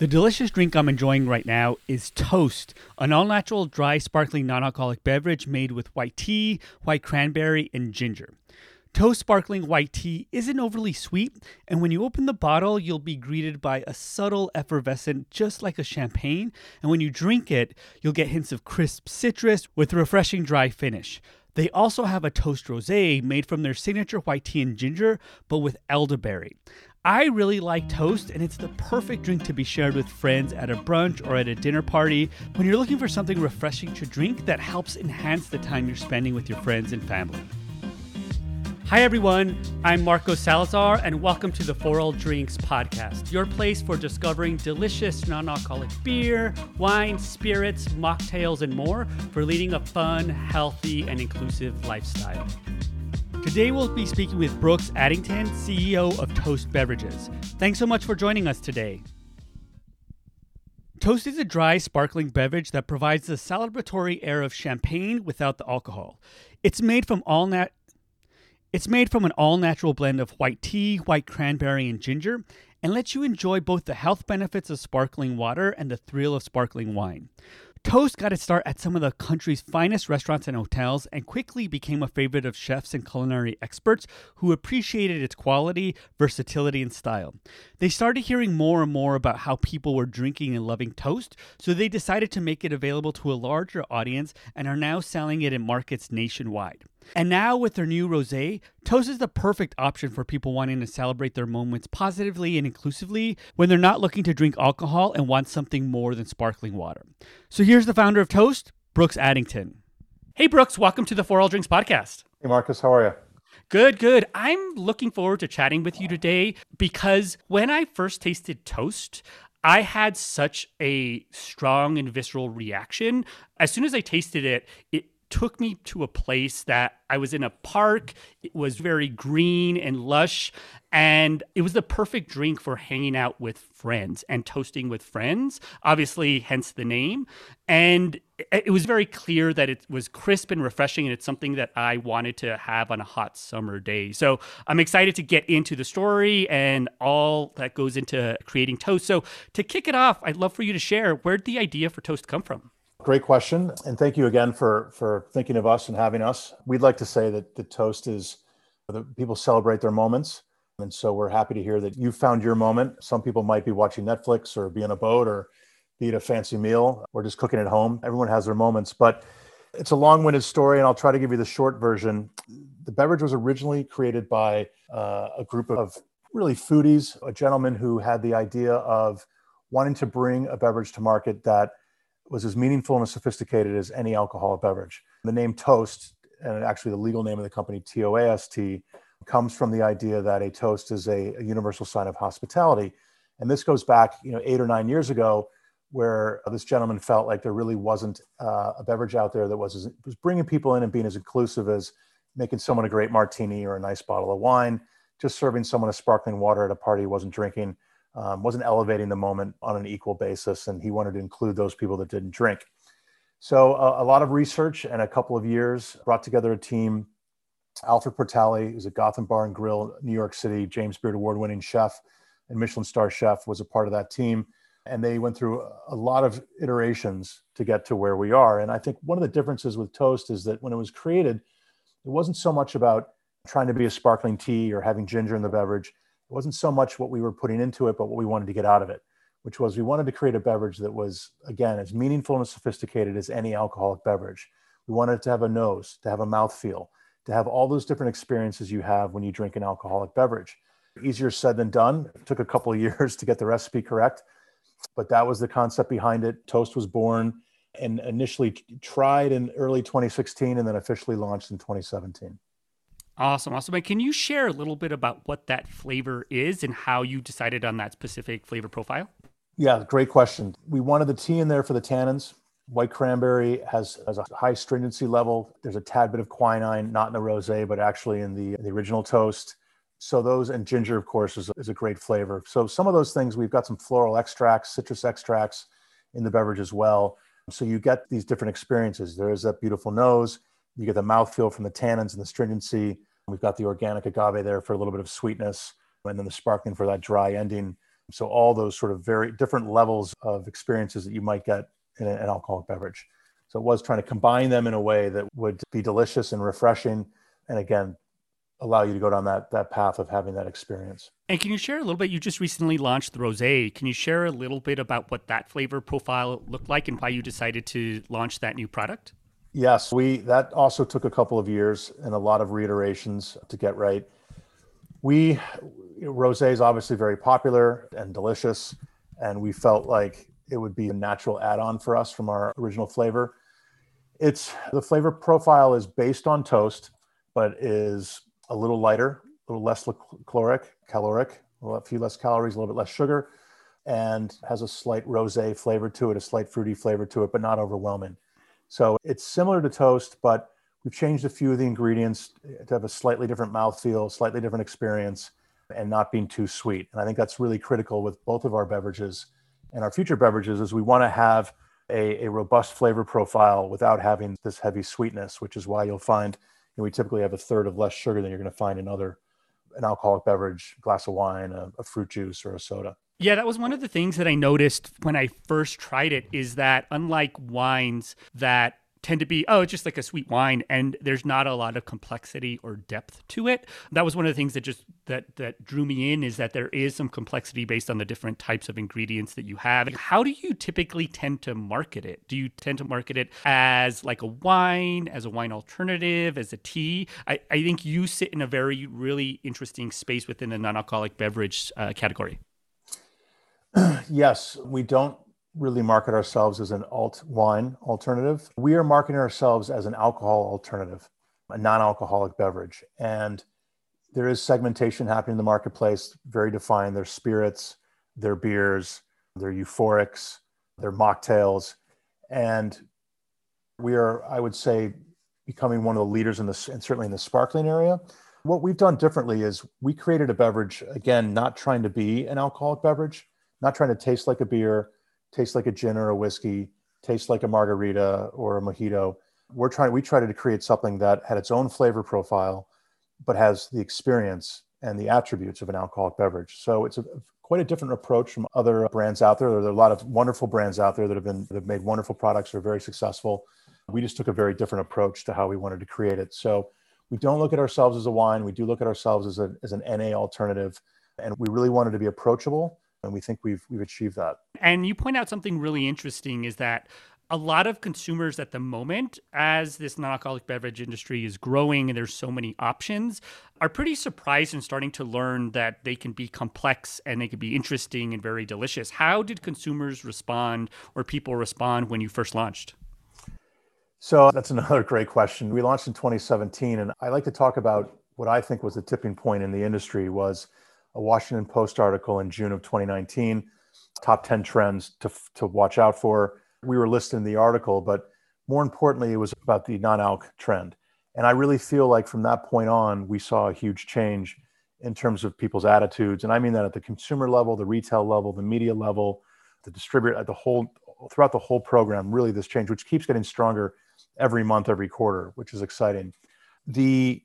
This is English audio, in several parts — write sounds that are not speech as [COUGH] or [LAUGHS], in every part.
The delicious drink I'm enjoying right now is TÖST, an all natural, dry, sparkling, non alcoholic beverage made with white tea, white cranberry, and ginger. TÖST sparkling white tea isn't overly sweet, and when you open the bottle, you'll be greeted by a subtle effervescent, just like a champagne. And when you drink it, you'll get hints of crisp citrus with a refreshing dry finish. They also have a TÖST rosé made from their signature white tea and ginger, but with elderberry. I really like TÖST, and it's the perfect drink to be shared with friends at a brunch or at a dinner party when you're looking for something refreshing to drink that helps enhance the time you're spending with your friends and family. Hi, everyone. I'm Marco Salazar, and welcome to the For All Drinks podcast, your place for discovering delicious non alcoholic beer, wine, spirits, mocktails, and more for leading a fun, healthy, and inclusive lifestyle. Today we'll be speaking with Brooks Addington, CEO of TÖST Beverages. Thanks so much for joining us today. TÖST is a dry, sparkling beverage that provides the celebratory air of champagne without the alcohol. It's made from all nat- It's made from an all-natural blend of white tea, white cranberry, and ginger, and lets you enjoy both the health benefits of sparkling water and the thrill of sparkling wine. TÖST got its start at some of the country's finest restaurants and hotels and quickly became a favorite of chefs and culinary experts who appreciated its quality, versatility, and style. They started hearing more and more about how people were drinking and loving TÖST, so they decided to make it available to a larger audience and are now selling it in markets nationwide. And now, with their new rosé, TÖST is the perfect option for people wanting to celebrate their moments positively and inclusively when they're not looking to drink alcohol and want something more than sparkling water. So here's the founder of TÖST, Brooks Addington. Hey, Brooks, welcome to the For All Drinks podcast. Hey, Marcus, how are you? Good, good. I'm looking forward to chatting with you today because when I first tasted TÖST, I had such a strong and visceral reaction. As soon as I tasted it, it took me to a place that I was in a park. It was very green and lush. And it was the perfect drink for hanging out with friends and toasting with friends, obviously, hence the name. And it was very clear that it was crisp and refreshing, and it's something that I wanted to have on a hot summer day. So I'm excited to get into the story and all that goes into creating TÖST. So to kick it off, I'd love for you to share where'd the idea for TÖST come from? Great question, and thank you again for for thinking of us and having us. We'd like to say that the toast is the people celebrate their moments, and so we're happy to hear that you found your moment. Some people might be watching Netflix or be on a boat or be at a fancy meal or just cooking at home. Everyone has their moments, but it's a long-winded story, and I'll try to give you the short version. The beverage was originally created by uh, a group of really foodies, a gentleman who had the idea of wanting to bring a beverage to market that was as meaningful and as sophisticated as any alcoholic beverage. The name TÖST, and actually the legal name of the company, TOAST, comes from the idea that a toast is a, a, universal sign of hospitality. And this goes back, you know, eight or nine years ago, where this gentleman felt like there really wasn't uh, a beverage out there that was was bringing people in and being as inclusive as making someone a great martini or a nice bottle of wine, just serving someone a sparkling water at a party he wasn't drinking um, wasn't elevating the moment on an equal basis, and he wanted to include those people that didn't drink. So uh, a lot of research and a couple of years brought together a team. Alfred Portale who's a Gotham Bar and Grill, New York City, James Beard Award-winning chef and Michelin star chef, was a part of that team. And they went through a lot of iterations to get to where we are. And I think one of the differences with TÖST is that when it was created, it wasn't so much about trying to be a sparkling tea or having ginger in the beverage it wasn't so much what we were putting into it, but what we wanted to get out of it, which was we wanted to create a beverage that was, again, as meaningful and sophisticated as any alcoholic beverage. We wanted to have a nose, to have a mouth feel, to have all those different experiences you have when you drink an alcoholic beverage. Easier said than done. It took a couple of [LAUGHS] years to get the recipe correct, but that was the concept behind it. TÖST was born and initially tried in early 2016 and then officially launched in 2017. Awesome, awesome. And can you share a little bit about what that flavor is and how you decided on that specific flavor profile? Yeah, great question. We wanted the tea in there for the tannins. White cranberry has, has a high astringency level. There's a tad bit of quinine, not in the rosé, but actually in the, the original TÖST. So those and ginger, of course, is is a great flavor. So some of those things, we've got some floral extracts, citrus extracts in the beverage as well. So you get these different experiences. There is that beautiful nose. You get the mouthfeel from the tannins and the astringency. We've got the organic agave there for a little bit of sweetness, and then the sparkling for that dry ending. So all those sort of very different levels of experiences that you might get in an alcoholic beverage. So it was trying to combine them in a way that would be delicious and refreshing, and again, allow you to go down that that path of having that experience. And can you share a little bit? You just recently launched the rosé. Can you share a little bit about what that flavor profile looked like and why you decided to launch that new product? Yes, we that also took a couple of years and a lot of reiterations to get right. We rosé is obviously very popular and delicious, and we felt like it would be a natural add-on for us from our original flavor. It's the flavor profile is based on TÖST, but is a little lighter, a little less caloric, caloric, a few less calories, a little bit less sugar, and has a slight rosé flavor to it, a slight fruity flavor to it, but not overwhelming. So it's similar to TÖST, but we've changed a few of the ingredients to have a slightly different mouthfeel, slightly different experience, and not being too sweet. And I think that's really critical with both of our beverages and our future beverages is we want to have a, a robust flavor profile without having this heavy sweetness, which is why you'll find you know, we typically have a third of less sugar than you're going to find in other an alcoholic beverage, glass of wine, a, a fruit juice, or a soda. Yeah, that was one of the things that I noticed when I first tried it is that unlike wines that tend to be oh it's just like a sweet wine and there's not a lot of complexity or depth to it that was one of the things that just that that drew me in is that there is some complexity based on the different types of ingredients that you have. How do you typically tend to market it? Do you tend to market it as like a wine as a wine alternative as a tea? I, I think you sit in a very really interesting space within the non-alcoholic beverage uh, category [CLEARS THROAT] yes we don't really market ourselves as an alt wine alternative. We are marketing ourselves as an alcohol alternative, a non alcoholic beverage. And there is segmentation happening in the marketplace, very defined. There's spirits, their beers, their euphorics, their mocktails. And we are, I would say, becoming one of the leaders in this, and certainly in the sparkling area. What we've done differently is we created a beverage, again, not trying to be an alcoholic beverage, not trying to taste like a beer, tastes like a gin or a whiskey, tastes like a margarita or a mojito. We're trying, we tried to create something that had its own flavor profile, but has the experience and the attributes of an alcoholic beverage. So it's a, quite a different approach from other brands out there. There are a lot of wonderful brands out there that have been that have made wonderful products are very successful. We just took a very different approach to how we wanted to create it. So we don't look at ourselves as a wine. We do look at ourselves as, a, as an NA alternative. And we really wanted to be approachable and we think we've we've achieved that. And you point out something really interesting is that a lot of consumers at the moment, as this non-alcoholic beverage industry is growing and there's so many options, are pretty surprised and starting to learn that they can be complex and they can be interesting and very delicious. How did consumers respond or people respond when you first launched? So that's another great question. We launched in 2017, and I like to talk about what I think was the tipping point in the industry was a Washington Post article in June of 2019, top 10 trends to, to watch out for. We were listed in the article, but more importantly, it was about the non alc trend. And I really feel like from that point on, we saw a huge change in terms of people's attitudes. And I mean that at the consumer level, the retail level, the media level, the distributor, at the whole, throughout the whole program, really this change, which keeps getting stronger every month, every quarter, which is exciting. The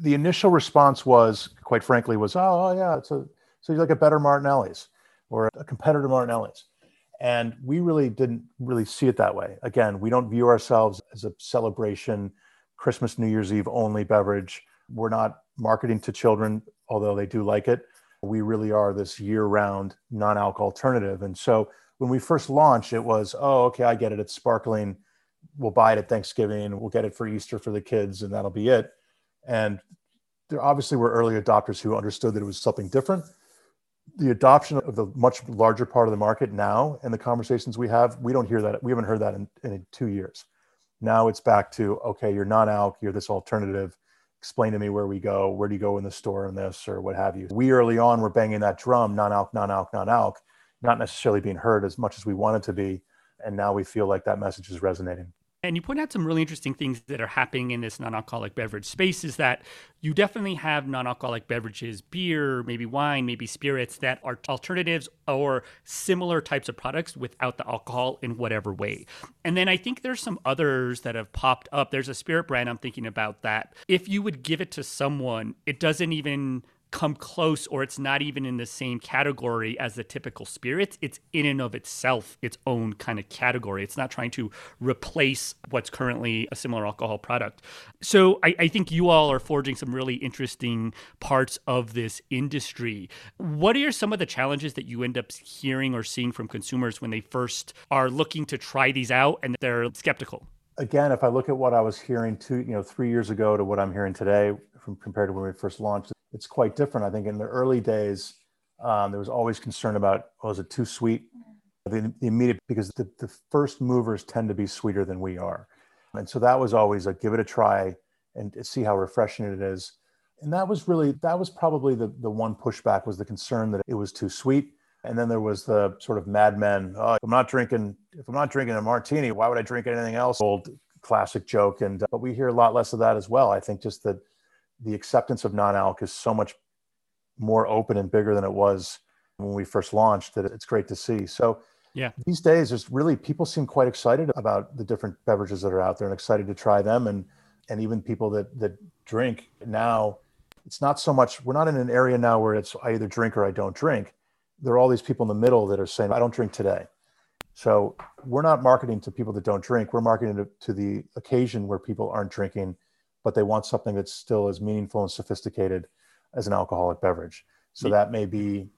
the initial response was, quite frankly, was, oh, oh yeah, it's a so you're like a better Martinelli's or a competitor Martinelli's. And we really didn't really see it that way. Again, we don't view ourselves as a celebration, Christmas, New Year's Eve only beverage. We're not marketing to children, although they do like it. We really are this year round non alc alternative. And so when we first launched, it was, oh, okay, I get it. It's sparkling. We'll buy it at Thanksgiving. We'll get it for Easter for the kids, and that'll be it. And there obviously were early adopters who understood that it was something different. The adoption of the much larger part of the market now and the conversations we have, we don't hear that. We haven't heard that in, in two years. Now it's back to, okay, you're not out, you're this alternative. Explain to me where we go. Where do you go in the store in this or what have you? We early on were banging that drum, non-alc, non-alc, non-alc, not necessarily being heard as much as we wanted to be. And now we feel like that message is resonating. And you point out some really interesting things that are happening in this non alcoholic beverage space is that you definitely have non alcoholic beverages, beer, maybe wine, maybe spirits that are alternatives or similar types of products without the alcohol in whatever way. And then I think there's some others that have popped up. There's a spirit brand I'm thinking about that if you would give it to someone, it doesn't even come close or it's not even in the same category as the typical spirits. It's in and of itself its own kind of category. It's not trying to replace what's currently a similar alcohol product. So I, I think you all are forging some really interesting parts of this industry. What are some of the challenges that you end up hearing or seeing from consumers when they first are looking to try these out and they're skeptical? Again, if I look at what I was hearing two, you know, three years ago to what I'm hearing today, from compared to when we first launched, it's quite different. I think in the early days, um, there was always concern about, oh, is it too sweet? The, the immediate, because the, the first movers tend to be sweeter than we are. And so that was always like give it a try and see how refreshing it is. And that was really, that was probably the, the one pushback was the concern that it was too sweet. And then there was the sort of Mad Men. Oh, I'm not drinking, if I'm not drinking a martini, why would I drink anything else? Old classic joke. And uh, but we hear a lot less of that as well. I think just that the acceptance of non-alc is so much more open and bigger than it was when we first launched that it's great to see. So yeah, these days there's really people seem quite excited about the different beverages that are out there and excited to try them and and even people that that drink now it's not so much we're not in an area now where it's I either drink or I don't drink. There are all these people in the middle that are saying I don't drink today. So we're not marketing to people that don't drink. We're marketing to, to the occasion where people aren't drinking but they want something that's still as meaningful and sophisticated as an alcoholic beverage. So that may be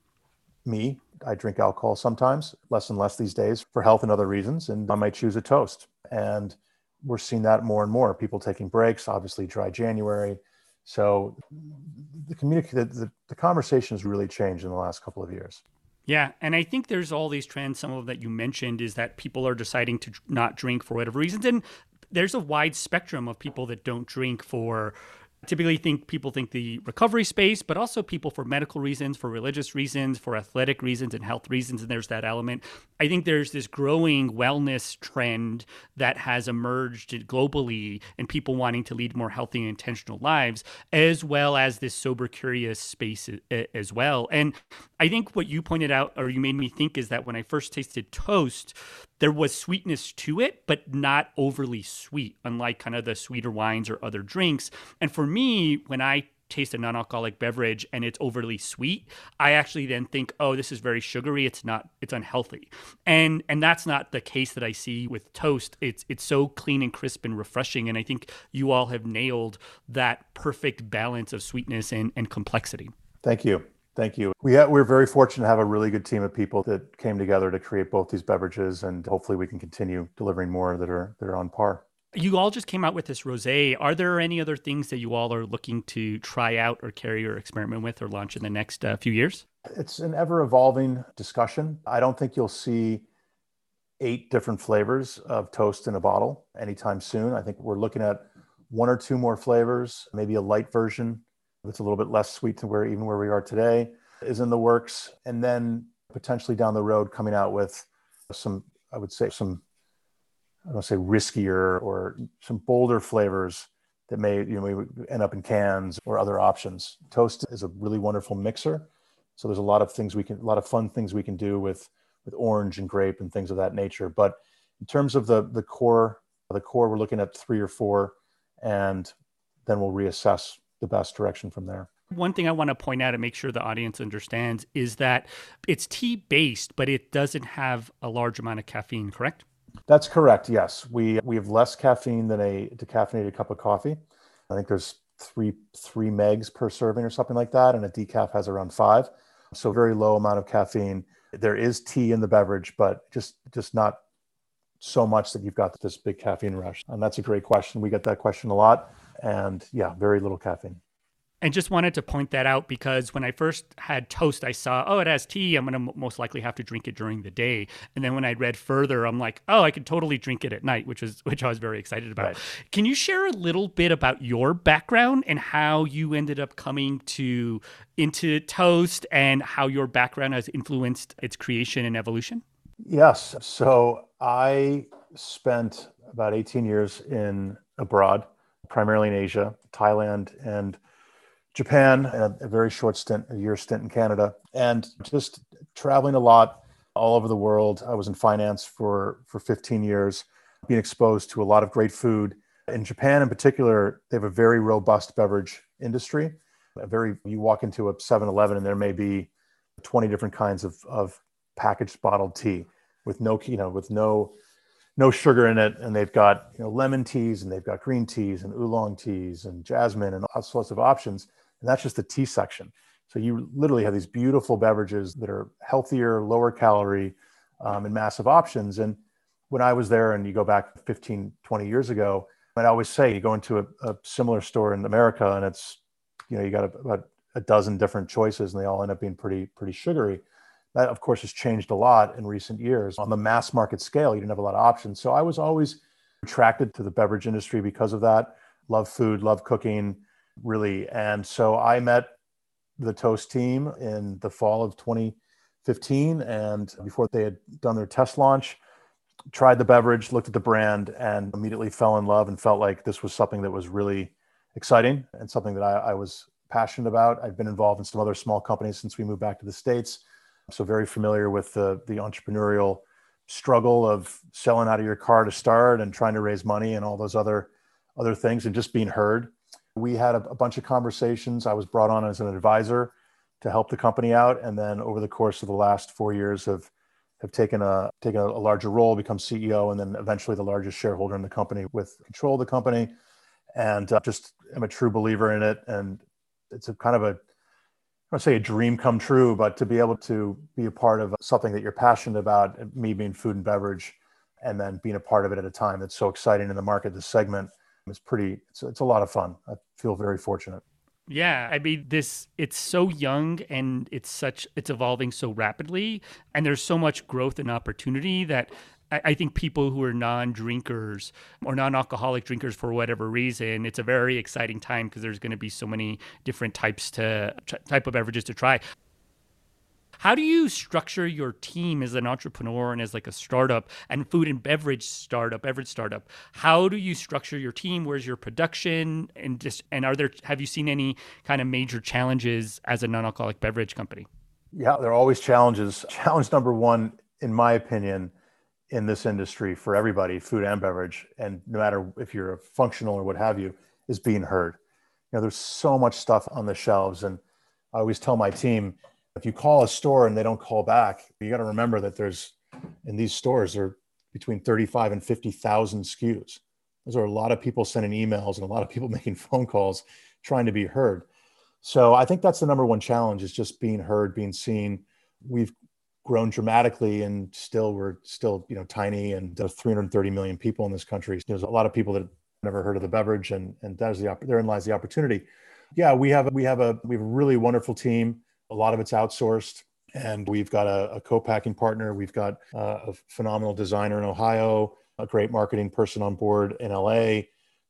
me. I drink alcohol sometimes, less and less these days for health and other reasons. And I might choose a TÖST. And we're seeing that more and more. People taking breaks, obviously, dry January. So the community, the, the, the conversation has really changed in the last couple of years. Yeah, and I think there's all these trends. Some of that you mentioned is that people are deciding to not drink for whatever reasons, and there's a wide spectrum of people that don't drink for typically think people think the recovery space but also people for medical reasons for religious reasons for athletic reasons and health reasons and there's that element i think there's this growing wellness trend that has emerged globally and people wanting to lead more healthy and intentional lives as well as this sober curious space as well and i think what you pointed out or you made me think is that when i first tasted TÖST there was sweetness to it, but not overly sweet, unlike kind of the sweeter wines or other drinks. And for me, when I taste a non-alcoholic beverage and it's overly sweet i actually then think oh this is very sugary. It's not it's unhealthy. And and that's not the case that i see with TÖST. It's it's so clean and crisp and refreshing. And i think you all have nailed that perfect balance of sweetness and, and complexity. Thank you. Thank you. We ha- we're very fortunate to have a really good team of people that came together to create both these beverages, and hopefully we can continue delivering more that are that are on par. You all just came out with this rosé. Are there any other things that you all are looking to try out or carry or experiment with or launch in the next uh, few years? It's an ever evolving discussion. I don't think you'll see eight different flavors of TÖST in a bottle anytime soon. I think we're looking at one or two more flavors, maybe a light version that's a little bit less sweet to where even where we are today is in the works. And then potentially down the road coming out with some, I would say some, I don't say riskier or some bolder flavors that may, you know, end up in cans or other options. TÖST is a really wonderful mixer. So there's a lot of things we can, a lot of fun things we can do with, with orange and grape and things of that nature. But in terms of the, the core, the core, we're looking at three or four, and then we'll reassess the best direction from there. One thing I want to point out and make sure the audience understands is that it's tea based, but it doesn't have a large amount of caffeine, correct? That's correct. Yes, we we have less caffeine than a decaffeinated cup of coffee. I think there's three three megs per serving or something like that, and a decaf has around five. So very low amount of caffeine. There is tea in the beverage, but just just not so much that you've got this big caffeine rush. And that's a great question. We get that question a lot and yeah, very little caffeine. And just wanted to point that out because when I first had TÖST, I saw, oh, it has tea. I'm going to most likely have to drink it during the day. And then when I read further, I'm like, oh, I could totally drink it at night, which is which I was very excited about. Right. Can you share a little bit about your background and how you ended up coming to into TÖST and how your background has influenced its creation and evolution? Yes. So I spent about 18 years in abroad primarily in Asia, Thailand, and Japan, and a, very short stint, a year stint in Canada, and just traveling a lot all over the world. I was in finance for for 15 years, being exposed to a lot of great food. In Japan, in particular, they have a very robust beverage industry. a very you walk into a 7-Eleven and there may be 20 different kinds of, of packaged bottled tea with no you know with no no sugar in it and they've got you know lemon teas and they've got green teas and oolong teas and jasmine and all sorts of options and that's just the tea section so you literally have these beautiful beverages that are healthier lower calorie um, and massive options and when i was there and you go back 15 20 years ago i'd always say you go into a, a similar store in america and it's you know you got about a dozen different choices and they all end up being pretty pretty sugary that, of course, has changed a lot in recent years. On the mass market scale, you didn't have a lot of options. So I was always attracted to the beverage industry because of that. Love food, love cooking, really. And so I met the TÖST team in the fall of 2015. And before they had done their test launch, tried the beverage, looked at the brand, and immediately fell in love and felt like this was something that was really exciting and something that I, I was passionate about. I've been involved in some other small companies since we moved back to the States so very familiar with the, the entrepreneurial struggle of selling out of your car to start and trying to raise money and all those other other things and just being heard. We had a, a bunch of conversations. I was brought on as an advisor to help the company out, and then over the course of the last four years have have taken a taken a, larger role, become CEO, and then eventually the largest shareholder in the company with control of the company, and uh, just am a true believer in it. And it's a kind of a I don't say a dream come true, but to be able to be a part of something that you're passionate about, me being food and beverage, and then being a part of it at a time that's so exciting in the market, this segment is pretty, it's, it's a lot of fun. I feel very fortunate. Yeah, I mean this it's so young and it's such it's evolving so rapidly and there's so much growth and opportunity that I, think people who are non-drinkers or non-alcoholic drinkers for whatever reason, it's a very exciting time because there's going to be so many different types to type of beverages to try. How do you structure your team as an entrepreneur and as like a startup and food and beverage startup, beverage startup? How do you structure your team? Where's your production? And just and are there have you seen any kind of major challenges as a non-alcoholic beverage company? Yeah, there are always challenges. Challenge number one, in my opinion, in this industry for everybody, food and beverage, and no matter if you're a functional or what have you, is being heard. You know, there's so much stuff on the shelves, and I always tell my team, if you call a store and they don't call back, you got to remember that there's in these stores are between 35 and 50,000 SKUs. Those are a lot of people sending emails and a lot of people [LAUGHS] making phone calls trying to be heard. So I think that's the number one challenge is just being heard, being seen. We've grown dramatically and still we're still you know tiny and there's 330 million people in this country there's a lot of people that never heard of the beverage and and that is the therein lies the opportunity yeah we have we have a we have a really wonderful team a lot of it's outsourced and we've got a, a co-packing partner we've got uh, a phenomenal designer in ohio a great marketing person on board in la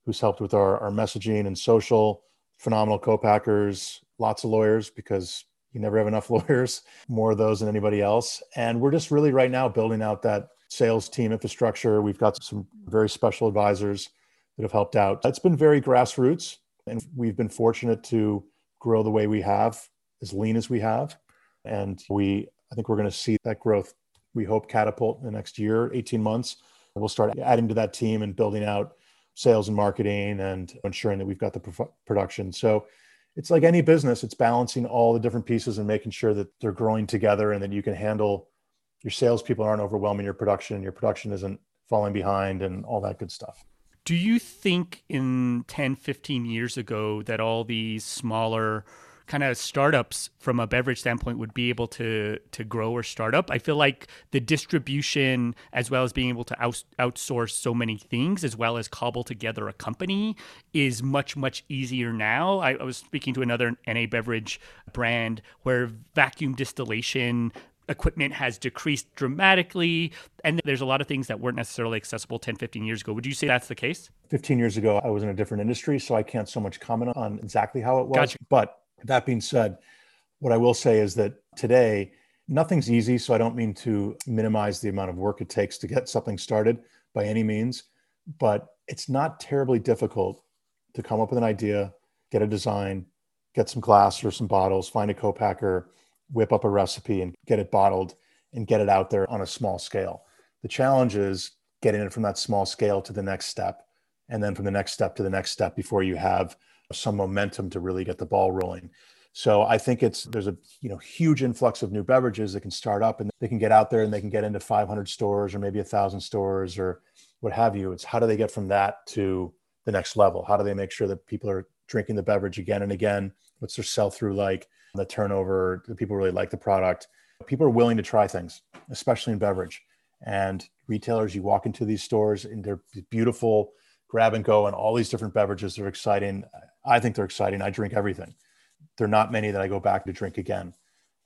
who's helped with our, our messaging and social phenomenal co-packers lots of lawyers because you never have enough [LAUGHS] lawyers, more of those than anybody else. And we're just really right now building out that sales team infrastructure. We've got some very special advisors that have helped out. It's been very grassroots, and we've been fortunate to grow the way we have, as lean as we have. And we, I think we're going to see that growth, we hope, catapult in the next year, 18 months. We'll start adding to that team and building out sales and marketing and ensuring that we've got the production. So it's like any business it's balancing all the different pieces and making sure that they're growing together and that you can handle your salespeople aren't overwhelming your production your production isn't falling behind and all that good stuff do you think in 10 15 years ago that all these smaller kind of startups from a beverage standpoint would be able to to grow or start up. I feel like the distribution as well as being able to out, outsource so many things as well as cobble together a company is much much easier now. I, I was speaking to another NA beverage brand where vacuum distillation equipment has decreased dramatically and there's a lot of things that weren't necessarily accessible 10 15 years ago would you say that's the case 15 years ago i was in a different industry so i can't so much comment on exactly how it was gotcha. but that being said, what I will say is that today, nothing's easy. So I don't mean to minimize the amount of work it takes to get something started by any means, but it's not terribly difficult to come up with an idea, get a design, get some glass or some bottles, find a co-packer, whip up a recipe and get it bottled and get it out there on a small scale. The challenge is getting it from that small scale to the next step and then from the next step to the next step before you have some momentum to really get the ball rolling. So I think it's there's a you know huge influx of new beverages that can start up and they can get out there and they can get into 500 stores or maybe a thousand stores or what have you. It's how do they get from that to the next level? How do they make sure that people are drinking the beverage again and again? What's their sell through like? The turnover? Do people really like the product? People are willing to try things, especially in beverage. And retailers, you walk into these stores and they're beautiful grab and go and all these different beverages. They're exciting. I think they're exciting. I drink everything. There are not many that I go back to drink again.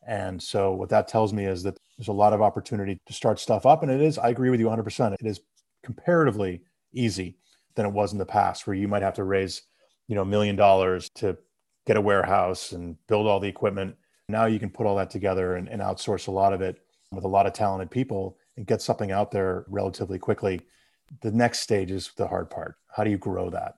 And so what that tells me is that there's a lot of opportunity to start stuff up. And it is, I agree with you 100%. It is comparatively easy than it was in the past, where you might have to raise, you know, a million dollars to get a warehouse and build all the equipment. Now you can put all that together and, and outsource a lot of it with a lot of talented people and get something out there relatively quickly. The next stage is the hard part. How do you grow that?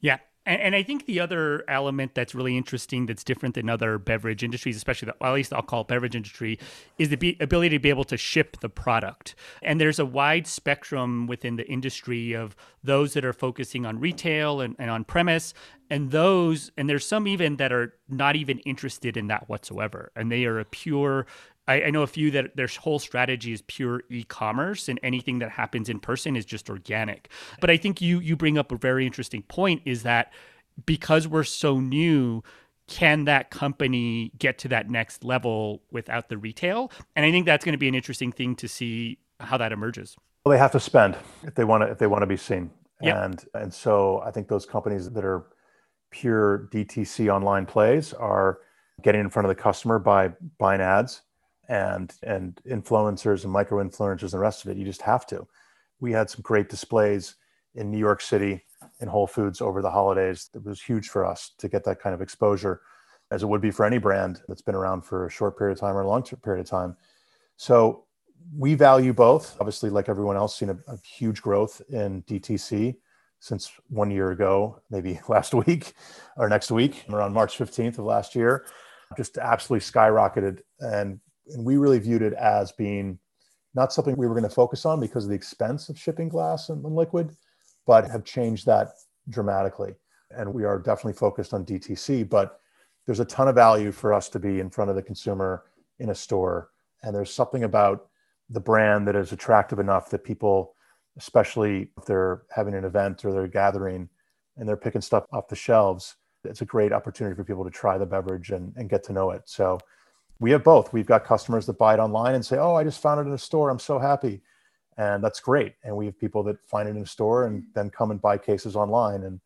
Yeah. And, and I think the other element that's really interesting, that's different than other beverage industries, especially the, well, at least I'll call it beverage industry, is the be- ability to be able to ship the product. And there's a wide spectrum within the industry of those that are focusing on retail and, and on premise, and those, and there's some even that are not even interested in that whatsoever, and they are a pure I, I, know a few that their whole strategy is pure e-commerce, and anything that happens in person is just organic. But I think you you bring up a very interesting point: is that because we're so new, can that company get to that next level without the retail? And I think that's going to be an interesting thing to see how that emerges. Well, they have to spend if they want to if they want to be seen. Yep. And and so I think those companies that are pure DTC online plays are getting in front of the customer by buying ads and and influencers and micro influencers and the rest of it. You just have to. We had some great displays in New York City in Whole Foods over the holidays. It was huge for us to get that kind of exposure, as it would be for any brand that's been around for a short period of time or a long period of time. So we value both. Obviously, like everyone else, seen a, a huge growth in DTC since one year ago, maybe [LAUGHS] last week or next week, around March 15th of last year, just absolutely skyrocketed. And and we really viewed it as being not something we were going to focus on because of the expense of shipping glass and, and liquid, but have changed that dramatically. And we are definitely focused on DTC, but there's a ton of value for us to be in front of the consumer in a store. And there's something about the brand that is attractive enough that people, especially if they're having an event or they're gathering and they're picking stuff off the shelves, it's a great opportunity for people to try the beverage and, and get to know it. So we have both. We've got customers that buy it online and say, "Oh, I just found it in a store. I'm so happy," and that's great. And we have people that find it in a store and then come and buy cases online. And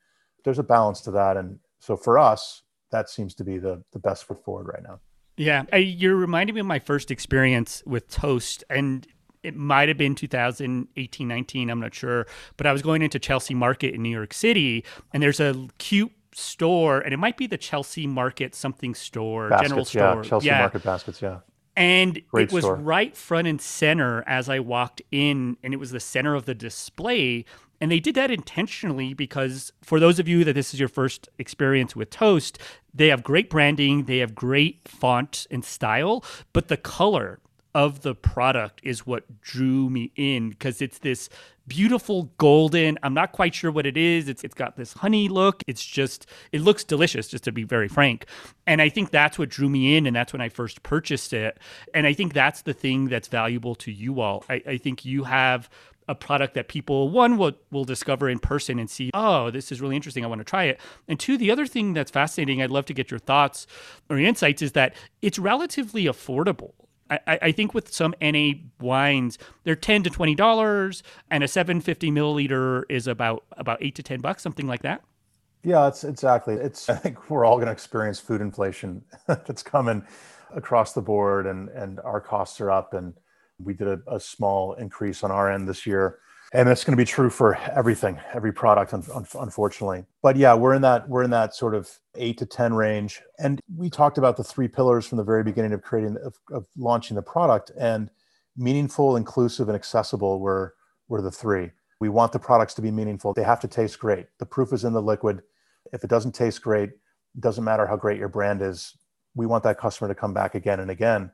there's a balance to that. And so for us, that seems to be the the best foot forward right now. Yeah, I, you're reminding me of my first experience with TÖST, and it might have been 2018 19 i'm not sure but i was going into chelsea market in new york city and there's a cute store, and it might be the Chelsea Market something store, baskets, general store. Yeah, Chelsea yeah. Market baskets, yeah. And Great it was store. right front and center as I walked in, and it was the center of the display. And they did that intentionally because for those of you that this is your first experience with TÖST, they have great branding, they have great font and style, but the color of the product is what drew me in because it's this beautiful golden. I'm not quite sure what it is. It's it's got this honey look. It's just it looks delicious just to be very frank. And I think that's what drew me in and that's when I first purchased it. And I think that's the thing that's valuable to you all. I, I think you have a product that people one will will discover in person and see oh this is really interesting i want to try it and two the other thing that's fascinating i'd love to get your thoughts or insights is that it's relatively affordable I, I think with some NA wines, they're ten to twenty dollars, and a seven fifty milliliter is about about eight to ten bucks, something like that. Yeah, it's exactly. It's I think we're all going to experience food inflation [LAUGHS] that's coming across the board, and and our costs are up, and we did a, a small increase on our end this year and that's going to be true for everything every product unfortunately. But yeah we're in that we're in that sort of 8 to 10 range. And we talked about the three pillars from the very beginning of creating of, of launching the product and meaningful inclusive and accessible were were the three. We want the products to be meaningful. They have to taste great. The proof is in the liquid. If it doesn't taste great doesn't matter how great your brand is we want that customer to come back again and again.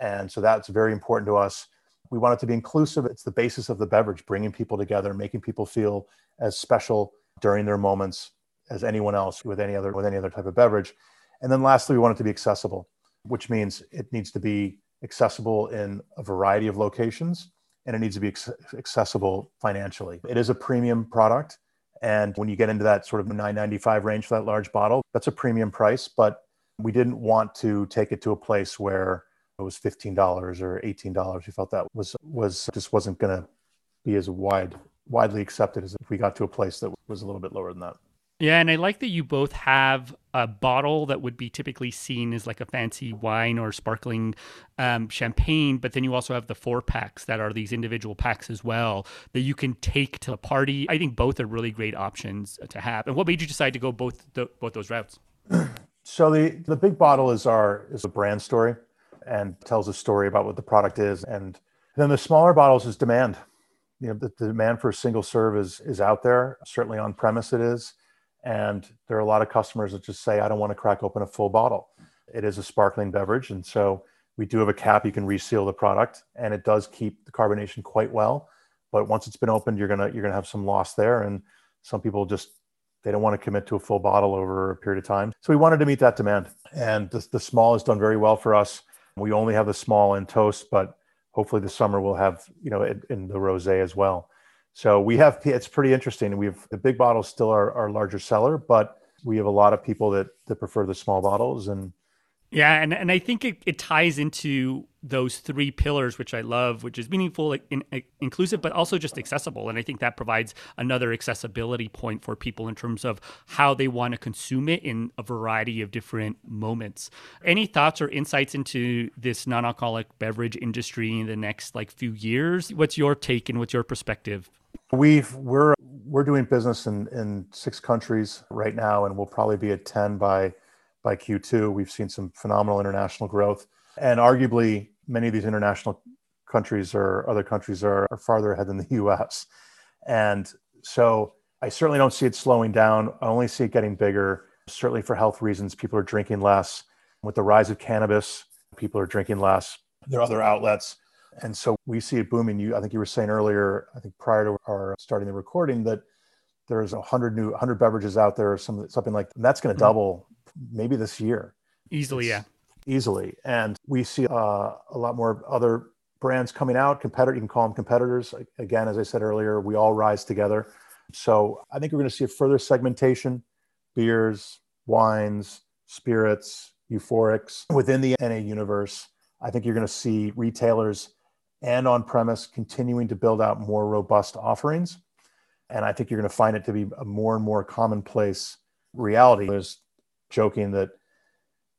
And so that's very important to us we want it to be inclusive. It's the basis of the beverage, bringing people together, making people feel as special during their moments as anyone else with any other with any other type of beverage. And then lastly, we want it to be accessible, which means it needs to be accessible in a variety of locations and it needs to be accessible financially. It is a premium product. And when you get into that sort of 995 range for that large bottle, that's a premium price. But we didn't want to take it to a place where was $15 or $18. We felt that was was just wasn't going to be as wide widely accepted as if we got to a place that was a little bit lower than that. Yeah, and I like that you both have a bottle that would be typically seen as like a fancy wine or sparkling um, champagne, but then you also have the four packs that are these individual packs as well that you can take to a party. I think both are really great options to have. And what made you decide to go both the, both those routes? [CLEARS THROAT] So the the big bottle is our is a brand story and tells a story about what the product is, and then the smaller bottles is demand. You know, the, the demand for a single serve is is out there. Certainly on premise, it is and there are a lot of customers that just say, I don't want to crack open a full bottle. It is a sparkling beverage. And so we do have a cap, you can reseal the product, and it does keep the carbonation quite well. But once it's been opened, you're gonna you're gonna have some loss there. And some people just they don't want to commit to a full bottle over a period of time. So we wanted to meet that demand. And the, the small has done very well for us. We only have the small and TÖST, but hopefully this summer we'll have, you know, in, in the rosé as well. So we have it's pretty interesting. We have the big bottles still are our larger seller, but we have a lot of people that that prefer the small bottles and yeah, and, and I think it, it ties into those three pillars, which I love, which is meaningful, in, in, inclusive, but also just accessible. And I think that provides another accessibility point for people in terms of how they want to consume it in a variety of different moments. Any thoughts or insights into this non-alcoholic beverage industry in the next like few years? What's your take and what's your perspective? We've we're we're doing business in in six countries right now, and we'll probably be at ten by by Q2. We've seen some phenomenal international growth, and arguably many of these international countries or other countries are, are farther ahead than the [LAUGHS] U.S. And so I certainly don't see it slowing down. I only see it getting bigger. Certainly for health reasons, people are drinking less. With the rise of cannabis, people are drinking less. There are other outlets and so we see it booming. You, I think you were saying earlier, I think prior to our starting the recording, that there's a hundred new, hundred beverages out there, or some, something like that. that's going to mm-hmm. double maybe this year. Easily, yeah. Easily, and we see uh, a lot more other brands coming out. Competitor, you can call them competitors. Again, as I said earlier, we all rise together. So I think we're going to see a further segmentation: beers, wines, spirits, euphorics within the NA universe. I think you're going to see retailers and on premise continuing to build out more robust offerings. And I think you're going to find it to be a more and more commonplace reality. Was joking that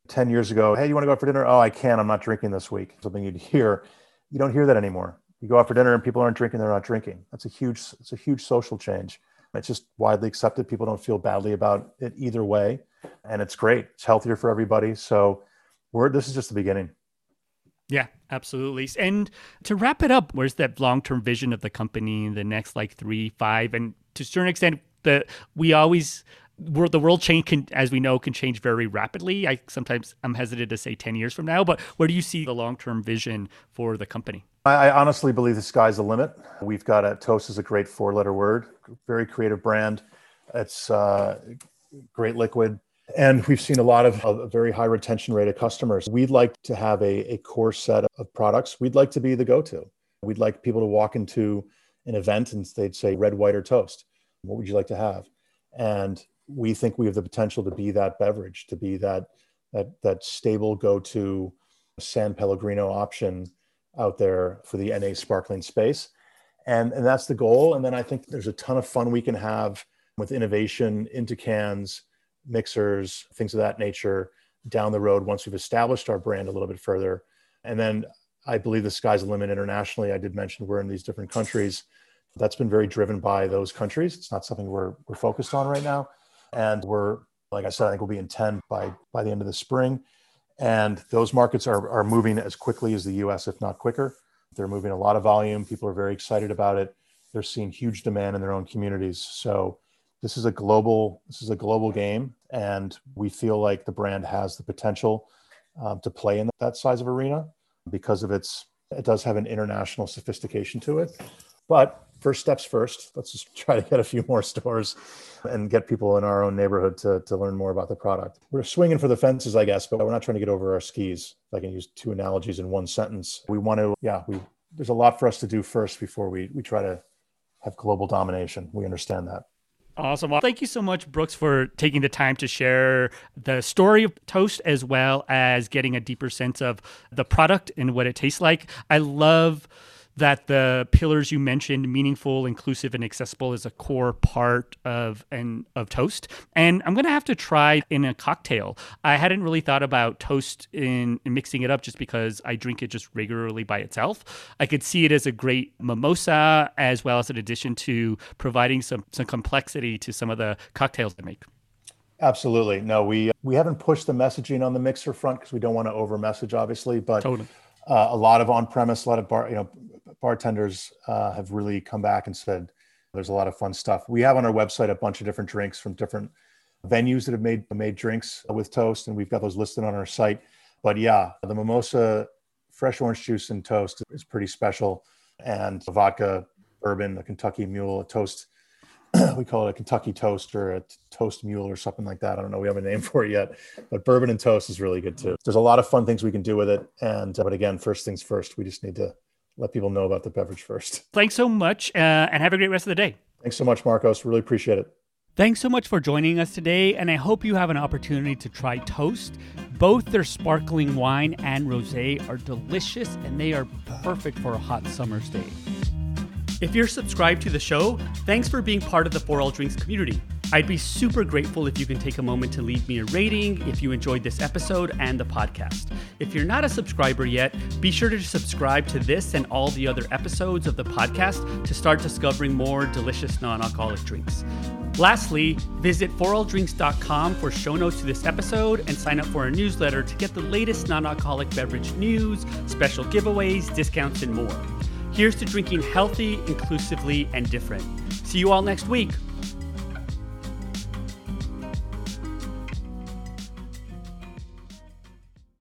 10 years ago, hey, you want to go out for dinner? Oh, I can't. I'm not drinking this week. Something you'd hear. You don't hear that anymore. You go out for dinner and people aren't drinking, they're not drinking. That's a huge, it's a huge social change. It's just widely accepted. People don't feel badly about it either way. And it's great. It's healthier for everybody. So we're this is just the beginning. Yeah, absolutely. And to wrap it up, where's that long term vision of the company in the next like three, five, and to a certain extent, that we always world, the world change can, as we know, can change very rapidly. I sometimes I'm hesitant to say ten years from now, but where do you see the long term vision for the company? I, I honestly believe the sky's the limit. We've got a TÖST is a great four letter word, very creative brand. It's uh, great liquid and we've seen a lot of a very high retention rate of customers. We'd like to have a, a core set of products. We'd like to be the go to. We'd like people to walk into an event and they'd say red, white, or TÖST. What would you like to have? And we think we have the potential to be that beverage, to be that that that stable go-to San Pellegrino option out there for the NA sparkling space. And, and that's the goal. And then I think there's a ton of fun we can have with innovation into cans mixers, things of that nature down the road once we've established our brand a little bit further. And then I believe the sky's the limit internationally. I did mention we're in these different countries. That's been very driven by those countries. It's not something we're, we're focused on right now. And we're, like I said, I think we'll be in 10 by, by the end of the spring. And those markets are, are moving as quickly as the US, if not quicker. They're moving a lot of volume. People are very excited about it. They're seeing huge demand in their own communities. So this is a global this is a global game and we feel like the brand has the potential um, to play in that size of arena because of its it does have an international sophistication to it but first steps first. Let's just [LAUGHS] try to get a few more stores and get people in our own neighborhood to, to learn more about the product. We're swinging for the fences, I guess, but we're not trying to get over our skis. If I can use two analogies in one sentence, we want to, yeah, we there's a lot for us to do first before we we try to have global domination. We understand that. Awesome. Well, thank you so much, Brooks, for taking the time to share the story of TÖST as well as getting a deeper sense of the product and what it tastes like. I love that the pillars you mentioned, meaningful, inclusive, and accessible, is a core part of and of TÖST. And I'm gonna have to try in a cocktail. I hadn't really thought about TÖST in, in, mixing it up just because I drink it just regularly by itself. I could see it as a great mimosa as well as an addition to providing some some complexity to some of the cocktails I make. Absolutely. No, we we haven't pushed the messaging on the mixer front because we don't want to over message, obviously. But totally. uh, a lot of on premise, a lot of bar, you know, bartenders uh, have really come back and said there's a lot of fun stuff. We have on our website a bunch of different drinks from different venues that have made made drinks with TÖST, and we've got those listed on our site. But yeah, the mimosa, fresh orange juice and TÖST is pretty special, and vodka, bourbon, the Kentucky Mule, a TÖST. [CLEARS THROAT] we call it a Kentucky TÖST or a TÖST mule or something like that. I don't know. We have a name [LAUGHS] for it yet, but bourbon and TÖST is really good too. There's a lot of fun things we can do with it. And, but again, first things first, we just need to let people know about the beverage first. [LAUGHS] Thanks so much uh, and have a great rest of the day. Thanks so much, Marcos. Really appreciate it. Thanks so much for joining us today, and I hope you have an opportunity to try TÖST. Both their sparkling wine and rosé are delicious, and they are perfect for a hot summer's day. If you're subscribed to the show, thanks for being part of the For All Drinks community. I'd be super grateful if you can take a moment to leave me a rating if you enjoyed this episode and the podcast. If you're not a subscriber yet, be sure to subscribe to this and all the other episodes of the podcast to start discovering more delicious non alcoholic drinks. Lastly, visit foralldrinks.com for show notes to this episode and sign up for our newsletter to get the latest non alcoholic beverage news, special giveaways, discounts, and more. Here's to drinking healthy, inclusively, and different. See you all next week.